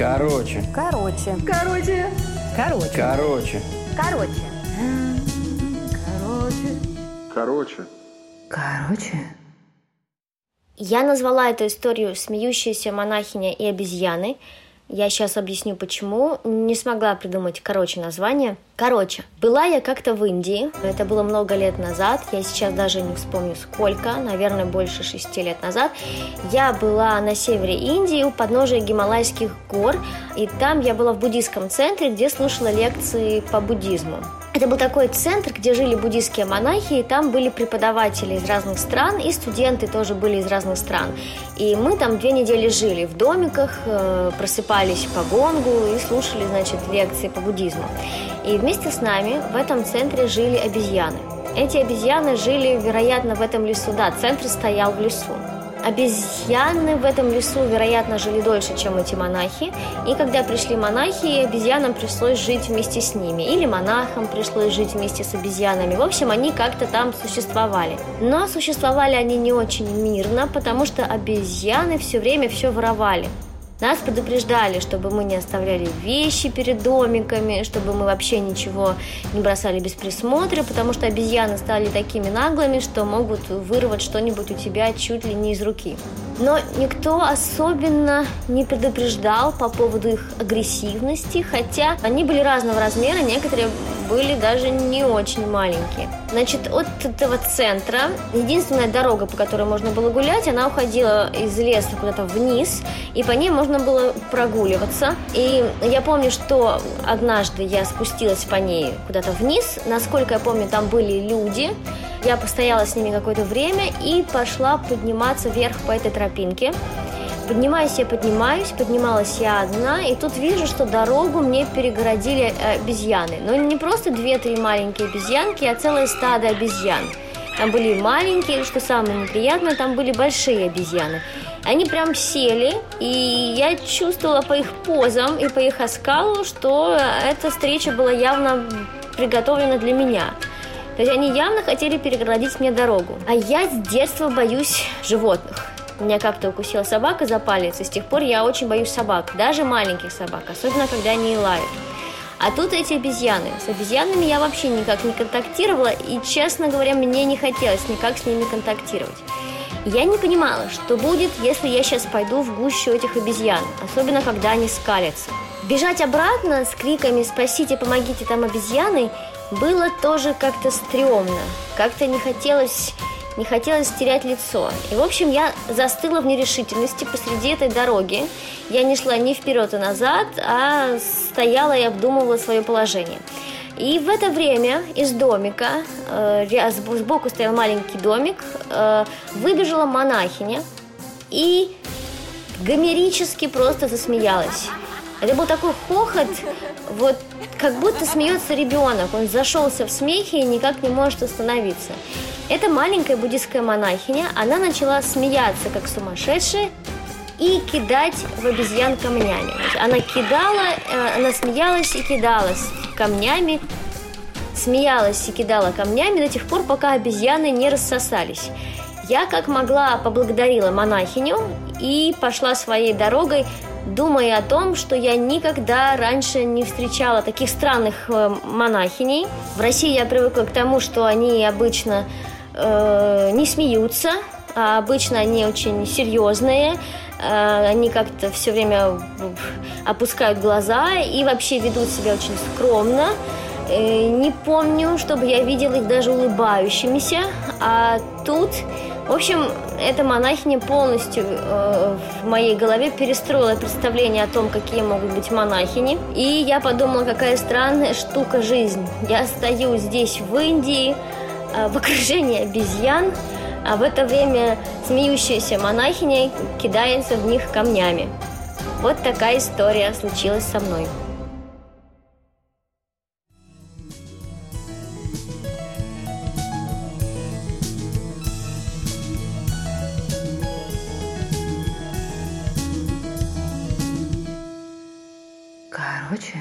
Короче. Короче. Короче. Короче. Короче. Короче. Короче. Короче. Я назвала эту историю «Смеющаяся монахиня и обезьяны». Я сейчас объясню, почему. Не смогла придумать короче название. Короче, была я как-то в Индии. Это было много лет назад. Я сейчас даже не вспомню сколько. Наверное, больше шести лет назад. Я была на севере Индии у подножия Гималайских гор. И там я была в буддийском центре, где слушала лекции по буддизму. Это был такой центр, где жили буддийские монахи, и там были преподаватели из разных стран, и студенты тоже были из разных стран. И мы там две недели жили в домиках, э, просыпались по гонгу и слушали, значит, лекции по буддизму. И вместе с нами в этом центре жили обезьяны. Эти обезьяны жили, вероятно, в этом лесу. Да, центр стоял в лесу. Обезьяны в этом лесу, вероятно, жили дольше, чем эти монахи. И когда пришли монахи, обезьянам пришлось жить вместе с ними. Или монахам пришлось жить вместе с обезьянами. В общем, они как-то там существовали. Но существовали они не очень мирно, потому что обезьяны все время все воровали. Нас предупреждали, чтобы мы не оставляли вещи перед домиками, чтобы мы вообще ничего не бросали без присмотра, потому что обезьяны стали такими наглыми, что могут вырвать что-нибудь у тебя чуть ли не из руки. Но никто особенно не предупреждал по поводу их агрессивности, хотя они были разного размера, некоторые были даже не очень маленькие. Значит, от этого центра единственная дорога, по которой можно было гулять, она уходила из леса куда-то вниз, и по ней можно было прогуливаться. И я помню, что однажды я спустилась по ней куда-то вниз. Насколько я помню, там были люди. Я постояла с ними какое-то время и пошла подниматься вверх по этой тропинке. Поднимаюсь я, поднимаюсь, поднималась я одна, и тут вижу, что дорогу мне перегородили обезьяны. Но не просто две-три маленькие обезьянки, а целое стадо обезьян. Там были маленькие, что самое неприятное, там были большие обезьяны. Они прям сели, и я чувствовала по их позам и по их оскалу, что эта встреча была явно приготовлена для меня. То есть они явно хотели перегородить мне дорогу. А я с детства боюсь животных. Меня как-то укусила собака за палец, и с тех пор я очень боюсь собак, даже маленьких собак, особенно когда они лают. А тут эти обезьяны. С обезьянами я вообще никак не контактировала, и, честно говоря, мне не хотелось никак с ними контактировать. Я не понимала, что будет, если я сейчас пойду в гущу этих обезьян, особенно когда они скалятся. Бежать обратно с криками «Спасите, помогите, там обезьяны!» Было тоже как-то стрёмно. Как-то не хотелось не хотелось терять лицо. И, в общем, я застыла в нерешительности посреди этой дороги. Я не шла ни вперед и назад, а стояла и обдумывала свое положение. И в это время из домика, э, сбоку стоял маленький домик, э, выбежала монахиня и гомерически просто засмеялась. Это был такой хохот, вот как будто смеется ребенок. Он зашелся в смехе и никак не может остановиться. Эта маленькая буддийская монахиня, она начала смеяться, как сумасшедшая, и кидать в обезьян камнями. Она кидала, э, она смеялась и кидалась камнями, смеялась и кидала камнями до тех пор, пока обезьяны не рассосались. Я как могла поблагодарила монахиню и пошла своей дорогой, думая о том, что я никогда раньше не встречала таких странных э, монахиней. В России я привыкла к тому, что они обычно э, не смеются, а обычно они очень серьезные, э, они как-то все время опускают глаза и вообще ведут себя очень скромно. Э, не помню, чтобы я видела их даже улыбающимися, а тут в общем, эта монахиня полностью э, в моей голове перестроила представление о том, какие могут быть монахини. И я подумала, какая странная штука жизнь. Я стою здесь, в Индии, э, в окружении обезьян, а в это время смеющаяся монахиня кидается в них камнями. Вот такая история случилась со мной. 而且